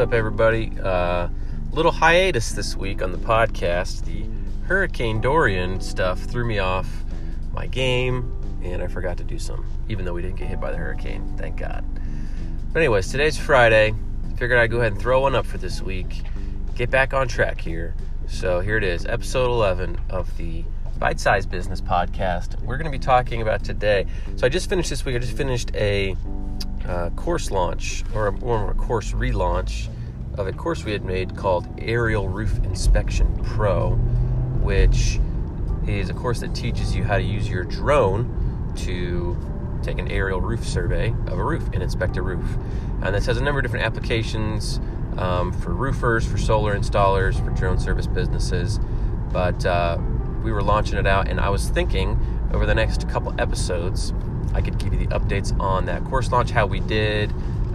up, everybody? Uh, little hiatus this week on the podcast. The Hurricane Dorian stuff threw me off my game, and I forgot to do some, even though we didn't get hit by the hurricane. Thank God. But, anyways, today's Friday. Figured I'd go ahead and throw one up for this week. Get back on track here. So, here it is, episode 11 of the Bite Size Business Podcast. We're going to be talking about today. So, I just finished this week, I just finished a course launch, or more of a course relaunch of a course we had made called Aerial Roof Inspection Pro, which is a course that teaches you how to use your drone to take an aerial roof survey of a roof and inspect a roof. And this has a number of different applications um, for roofers, for solar installers, for drone service businesses. But uh, we were launching it out, and I was thinking over the next couple episodes, I could give you the updates on that course launch, how we did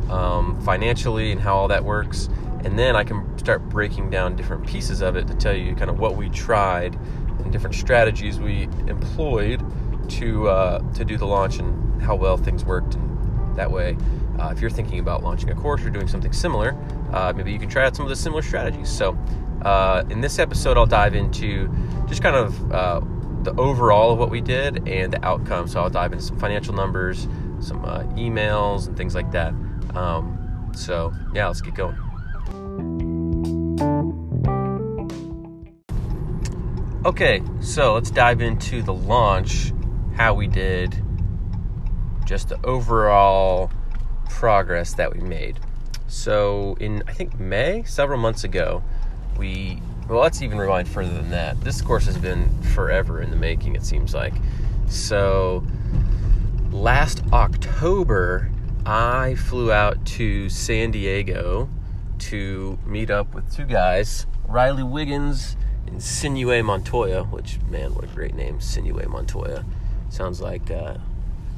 um, financially, and how all that works. And then I can start breaking down different pieces of it to tell you kind of what we tried and different strategies we employed to uh, to do the launch and how well things worked. And that way, uh, if you're thinking about launching a course or doing something similar, uh, maybe you can try out some of the similar strategies. So, uh, in this episode, I'll dive into just kind of uh, the overall of what we did and the outcome. So, I'll dive into some financial numbers, some uh, emails, and things like that. Um, so, yeah, let's get going. Okay, so let's dive into the launch, how we did, just the overall progress that we made. So, in I think May, several months ago, we well, let's even rewind further than that. This course has been forever in the making, it seems like. So, last October, I flew out to San Diego to meet up with two guys, Riley Wiggins and Sinue Montoya, which, man, what a great name, Sinue Montoya. Sounds like uh,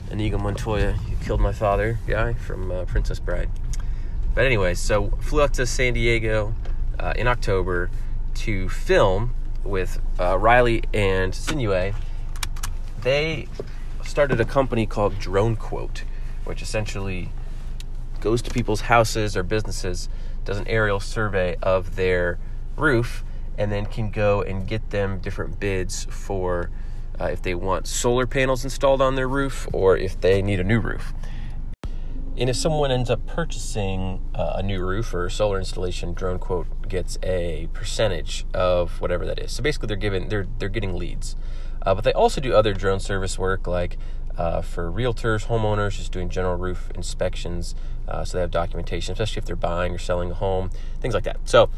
Inigo Montoya, you killed my father guy from uh, Princess Bride. But anyway, so flew out to San Diego uh, in October to film with uh, Riley and Sinue. They started a company called Drone Quote, which essentially goes to people's houses or businesses, does an aerial survey of their roof, and then can go and get them different bids for uh, if they want solar panels installed on their roof or if they need a new roof. And if someone ends up purchasing uh, a new roof or solar installation, Drone Quote gets a percentage of whatever that is. So basically, they're given they're they're getting leads, uh, but they also do other drone service work like uh, for realtors, homeowners, just doing general roof inspections. Uh, so they have documentation, especially if they're buying or selling a home, things like that. So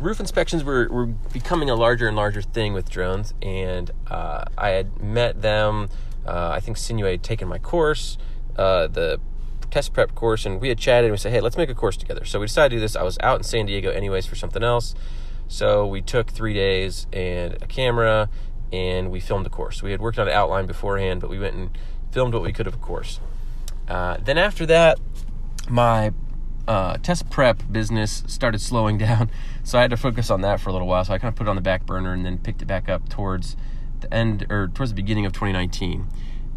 roof inspections were, were becoming a larger and larger thing with drones, and uh, I had met them. Uh, I think Sinue had taken my course, uh, the test prep course, and we had chatted and we said, hey, let's make a course together. So we decided to do this. I was out in San Diego anyways for something else. So we took three days and a camera and we filmed a course. We had worked on an outline beforehand, but we went and filmed what we could of a course. Uh, then after that, my uh, test prep business started slowing down, so I had to focus on that for a little while. So I kind of put it on the back burner and then picked it back up towards the end or towards the beginning of 2019.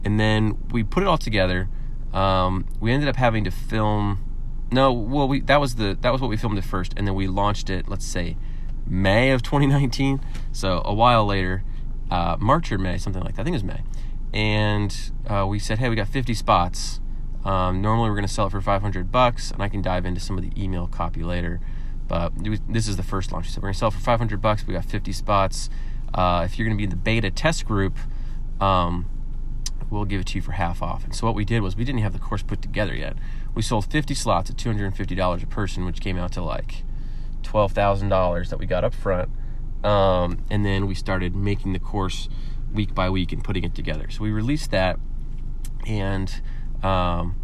And then we put it all together. Um, we ended up having to film. No, well, we that was the that was what we filmed at first, and then we launched it. Let's say May of 2019. So a while later, uh, March or May, something like that. I think it was May. And uh, we said, hey, we got 50 spots um, normally, we're going to sell it for 500 bucks, and I can dive into some of the email copy later. But this is the first launch. So we're going to sell for 500 bucks. We got 50 spots. Uh, if you're going to be in the beta test group, um, we'll give it to you for half off. And so what we did was we didn't have the course put together yet. We sold 50 slots at $250 a person, which came out to like $12,000 that we got up front. Um, and then we started making the course week by week and putting it together. So we released that, and um,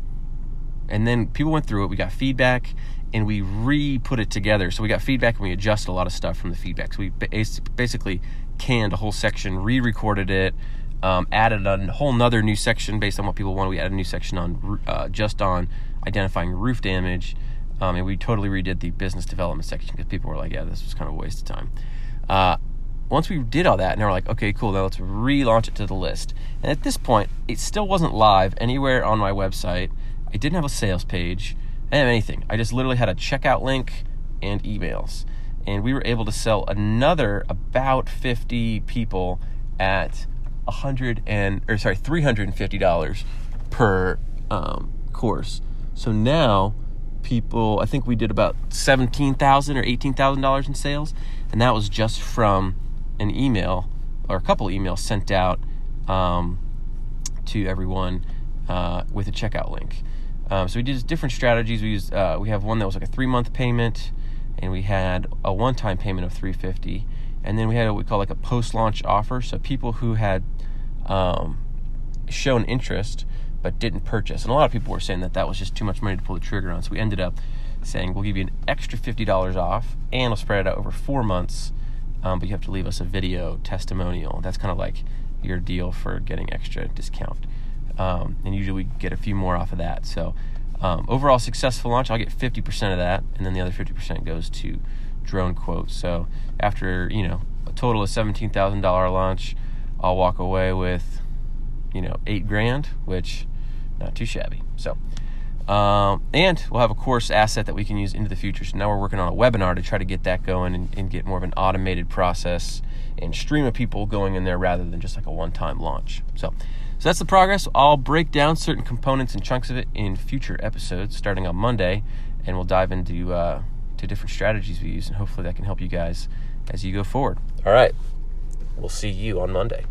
and then people went through it. We got feedback and we re put it together. So we got feedback and we adjusted a lot of stuff from the feedback. So we basically canned a whole section, re recorded it, um, added a whole nother new section based on what people wanted. We added a new section on uh, just on identifying roof damage. Um, and we totally redid the business development section because people were like, yeah, this was kind of a waste of time. Uh, once we did all that, and we're like, okay, cool, now let's relaunch it to the list. And at this point, it still wasn't live anywhere on my website. I didn't have a sales page. I didn't have anything. I just literally had a checkout link and emails. And we were able to sell another about 50 people at 100 and or sorry, $350 per um, course. So now people, I think we did about 17,000 or $18,000 in sales, and that was just from an email or a couple emails sent out um, to everyone uh, with a checkout link. Um, so we did different strategies. We used uh, we have one that was like a three month payment, and we had a one time payment of 350, and then we had what we call like a post launch offer. So people who had um, shown interest but didn't purchase, and a lot of people were saying that that was just too much money to pull the trigger on. So we ended up saying we'll give you an extra fifty dollars off, and we'll spread it out over four months. Um, but you have to leave us a video testimonial. That's kind of like your deal for getting extra discount um, and usually we get a few more off of that. So um, overall successful launch, I'll get 50% of that, and then the other 50% goes to drone quote. So after you know a total of $17,000 launch, I'll walk away with you know eight grand, which not too shabby. So. Um, and we'll have a course asset that we can use into the future. So now we're working on a webinar to try to get that going and, and get more of an automated process and stream of people going in there rather than just like a one-time launch. So so that's the progress. I'll break down certain components and chunks of it in future episodes starting on Monday, and we'll dive into uh, to different strategies we use, and hopefully that can help you guys as you go forward. All right, we'll see you on Monday.